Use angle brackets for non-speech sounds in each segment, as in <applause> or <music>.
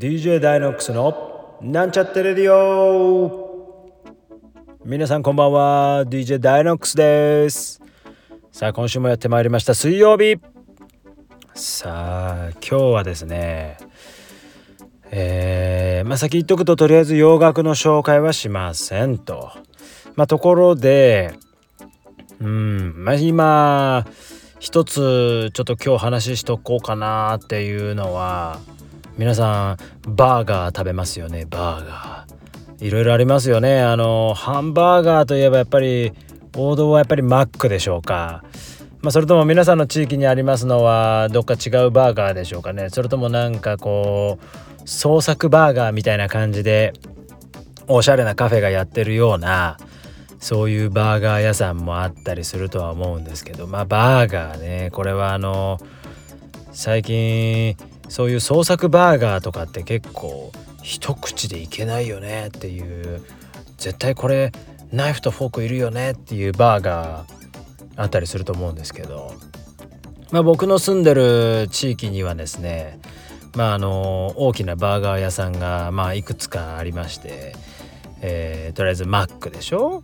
DJ ダイノックスのなんちゃってレディオ。皆さんこんばんは DJ ダイノックスです。さあ今週もやってまいりました水曜日。さあ今日はですねえー、まあ先言っとくととりあえず洋楽の紹介はしませんと。まあところでうんまあ今一つちょっと今日話しとこうかなっていうのは皆さんバーガー食べますよね？バーガー。いろいろありますよね。あのハンバーガーといえばやっぱり王道はやっぱりマックでしょうか。まあ、それとも皆さんの地域にありますのはどっか違うバーガーでしょうかね。それともなんかこう創作バーガーみたいな感じでおしゃれなカフェがやってるようなそういうバーガー屋さんもあったりするとは思うんですけど。まあバーガーね。これはあの最近そういう創作バーガーとかって結構一口でいけないよねっていう。絶対これナイフとフォークいるよねっていうバーガーあったりすると思うんですけど、まあ、僕の住んでる地域にはですねまああの大きなバーガー屋さんがまあいくつかありまして、えー、とりあえずマックでしょ？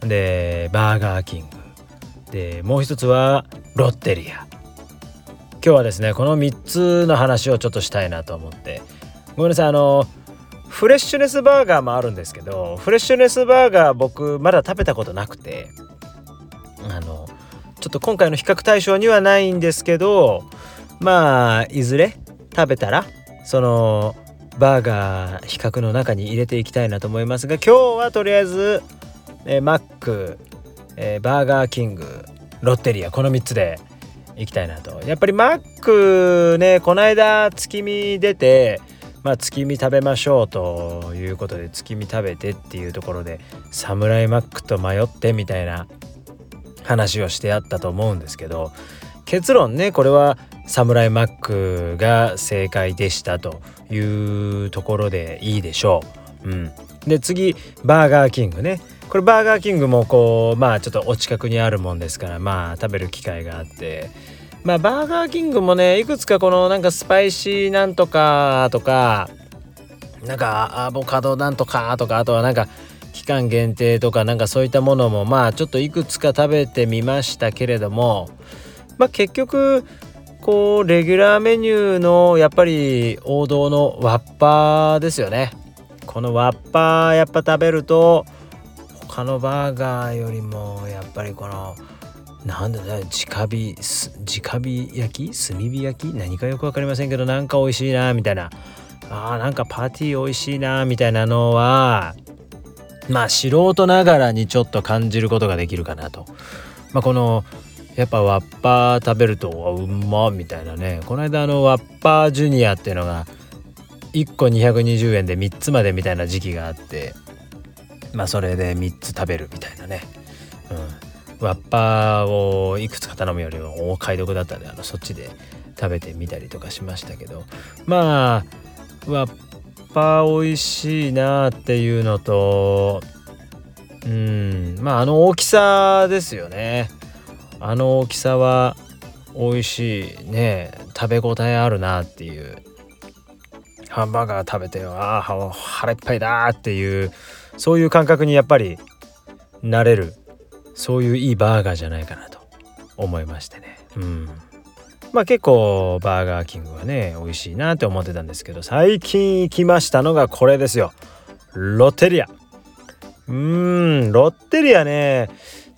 でバーガーキング。でもう一つはロッテリア。今日はですねこの3つの話をちょっとしたいなと思って。ごめんなさいあのフレッシュネスバーガーもあるんですけどフレッシュネスバーガー僕まだ食べたことなくてあのちょっと今回の比較対象にはないんですけどまあいずれ食べたらそのバーガー比較の中に入れていきたいなと思いますが今日はとりあえずえー、マック、えー、バーガーキングロッテリアこの3つでいきたいなと。やっぱりマックねこの間月見出てまあ月見食べましょうということで月見食べてっていうところでサムライマックと迷ってみたいな話をしてあったと思うんですけど結論ねこれはサムライマックが正解でしたというところでいいでしょう。うん、で次バーガーキングね。これバーガーキングもこうまあちょっとお近くにあるもんですからまあ食べる機会があってまあバーガーキングもねいくつかこのなんかスパイシーなんとかとかなんかアボカドなんとかとかあとはなんか期間限定とかなんかそういったものもまあちょっといくつか食べてみましたけれどもまあ結局こうレギュラーメニューのやっぱり王道のワッパーですよね。このワッパーやっぱ食べると他のバーガーよりもやっぱりこのなんだ直火直火焼き？炭火焼き？何かよく分かりませんけどなんか美味しいなみたいな。あーなんかパーティー美味しいなみたいなのはまあ素人ながらにちょっと感じることができるかなと。まあ、このやっぱワッパー食べるとうまみたいなね。この間あのワッパージュニアっていうのが1個220円で3つまでみたいな時期があって。まあそれで3つ食べるみたいなね、うん、ワッパーをいくつか頼むよりもお買い得だったんであのそっちで食べてみたりとかしましたけどまあワッパー美味しいなっていうのとうんまああの大きさですよね。あの大きさは美味しいね食べ応えあるなっていう。ハンバーガー食べてああ腹いっぱいだっていうそういう感覚にやっぱりなれる。そういういいバーガーじゃないかなと思いましてね。うん。まあ結構バーガーキングはね美味しいなって思ってたんですけど最近行きましたのがこれですよ。ロッテリア。うーんロッテリアね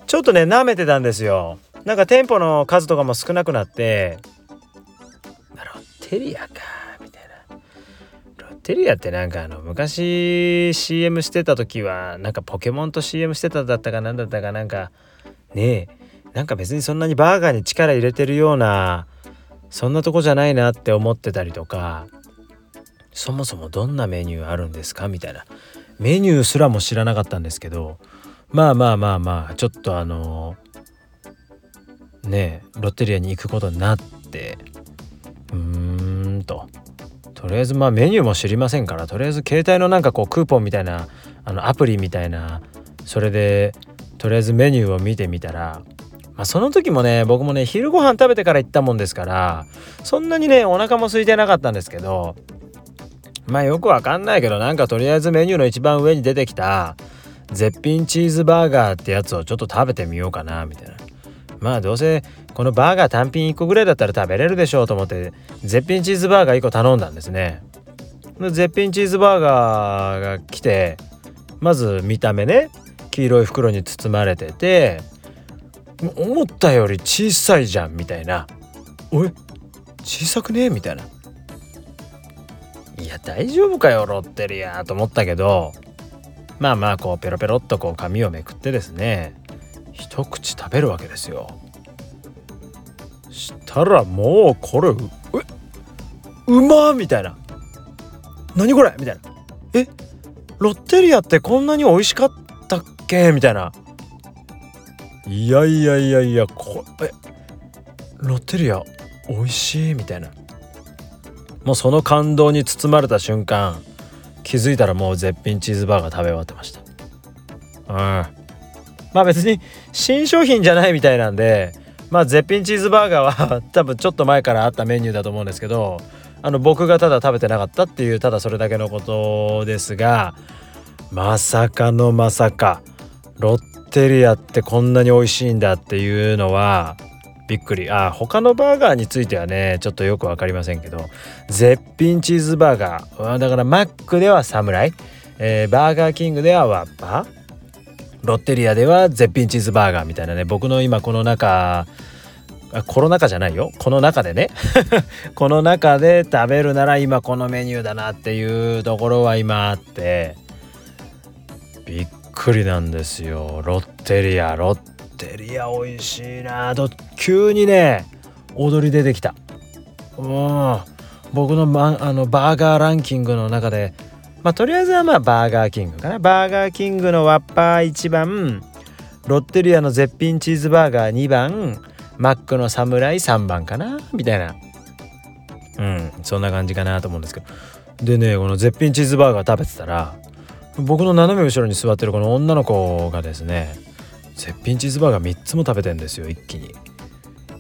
ちょっとね舐めてたんですよ。なんか店舗の数とかも少なくなって。ロッテリアか。テリアってなんかあの昔 CM してた時はなんかポケモンと CM してただったかなんだったかなんかねえなんか別にそんなにバーガーに力入れてるようなそんなとこじゃないなって思ってたりとかそもそもどんなメニューあるんですかみたいな。メニューすらも知らなかったんですけどまあまあまあまあちょっとあのねえロッテリアに行くことになってうーんと。とりあえずまあメニューも知りませんからとりあえず携帯のなんかこうクーポンみたいなあのアプリみたいなそれでとりあえずメニューを見てみたら、まあ、その時もね僕もね昼ご飯食べてから行ったもんですからそんなにねお腹も空いてなかったんですけどまあよくわかんないけどなんかとりあえずメニューの一番上に出てきた絶品チーズバーガーってやつをちょっと食べてみようかなみたいな。まあどうせこのバーガー単品1個ぐらいだったら食べれるでしょうと思って絶品チーズバーガー1個頼んだんですね。絶品チーズバーガーが来てまず見た目ね黄色い袋に包まれてて思ったより小さいじゃんみたいな「おい小さくね?」みたいな。いや大丈夫かよロッテリアと思ったけど。まあまあこうペロペロっとこう紙をめくってですね。一口食べるわけですよ。したらもうこれううまみたいな。何これ？みたいな。えロッテリアってこんなに美味しかったっけ？みたいな。いやいやいやいやこえロッテリア美味しい？みたいな。もうその感動に包まれた瞬間気づいたらもう絶品チーズバーガー食べ終わってました。うん。まあ別に新商品じゃないみたいなんでまあ絶品チーズバーガーは <laughs> 多分ちょっと前からあったメニューだと思うんですけどあの僕がただ食べてなかったっていうただそれだけのことですがまさかのまさかロッテリアってこんなに美味しいんだっていうのはびっくり。あ他のバーガーについてはねちょっとよく分かりませんけど絶品チーズバーガーだからマックではサムライ、えー、バーガーキングではワッパロッテリアでは絶品チーズバーガーみたいなね。僕の今この中コロナ禍じゃないよ。この中でね。<laughs> この中で食べるなら今このメニューだなっていうところは今あって。びっくりなんですよ。ロッテリアロッテリア美味しいな。と急にね踊り出てきた。うん僕の,、ま、あのバーガーランキングの中でまあとりあえずはまあバーガーキングかな。バーガーキングのワッパー1番ロッテリアの絶品チーズバーガー2番マックの侍3番かなみたいな。うんそんな感じかなと思うんですけど。でねこの絶品チーズバーガー食べてたら僕の斜め後ろに座ってるこの女の子がですね絶品チーズバーガー3つも食べてんですよ一気に。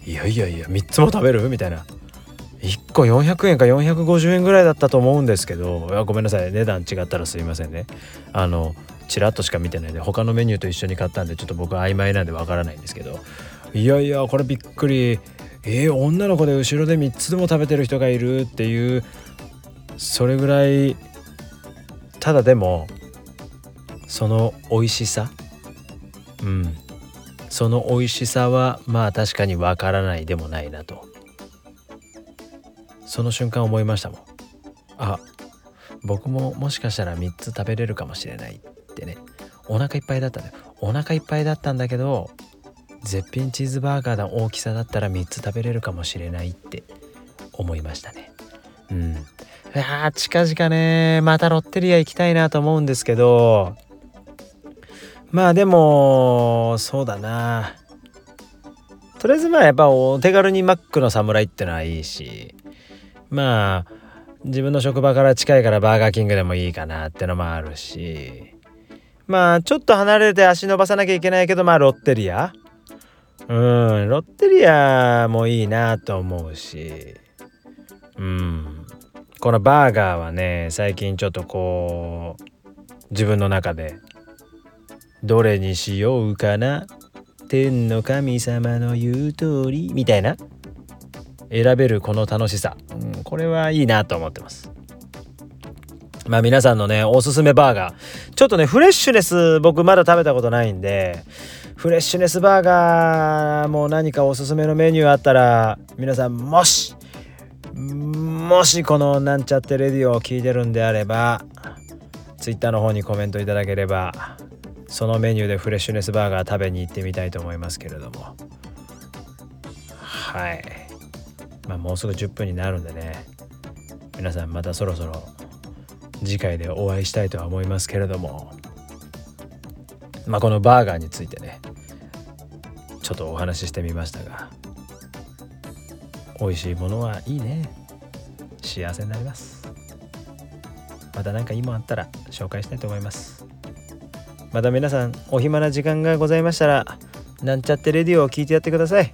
いやいやいや3つも食べる？みたいな。1個400円か450円ぐらいだったと思うんですけどいやごめんなさい。値段違ったらすいませんね。あのちらっとしか見てないで他のメニューと一緒に買ったんでちょっと僕曖昧なんでわからないんですけど。いやいやこれびっくり。えー、女の子で後ろで3つでも食べてる人がいるっていうそれぐらいただでもその美味しさ？うん。その美味しさはまあ確かにわからないでもないなと。その瞬間思いましたもん。あ僕ももしかしたら3つ食べれるかもしれないってね。お腹いっぱいだったね。お腹いっぱいだったんだけど絶品チーズバーガーの大きさだったら3つ食べれるかもしれないって思いましたね。うん。いや近々ねまたロッテリア行きたいなと思うんですけどまあでもそうだな。とりあえずまあやっぱお手軽にマックの侍ってのはいいしまあ自分の職場から近いからバーガーキングでもいいかなってのもあるし。まあちょっと離れて足伸ばさなきゃいけないけどまあロッテリア。うんロッテリアもいいなと思うし。うん。このバーガーはね最近ちょっとこう自分の中でどれにしようかな。天の神様の言う通りみたいな。選べるこの楽しさ、うん、これはいいなと思ってます。まあ皆さんのねおすすめバーガー。ちょっとねフレッシュネス僕まだ食べたことないんでフレッシュネスバーガーも何かおすすめのメニューあったら皆さんもしもしこのなんちゃってレディオを聞いてるんであれば Twitter の方にコメントいただければそのメニューでフレッシュネスバーガー食べに行ってみたいと思いますけれども。はい。まあもうすぐ10分になるんでね。皆さんまたそろそろ次回でお会いしたいとは思いますけれども。まあこのバーガーについてねちょっとお話ししてみましたが。美味しいものはいいね。幸せになります。また何かいいもんあったら紹介したいと思います。また皆さんお暇な時間がございましたらなんちゃってレディオを聞いてやってください。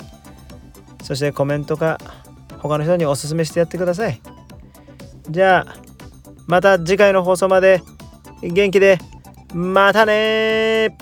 そしてコメントか他の人におすすめしてやってください。じゃあまた次回の放送まで元気でまたね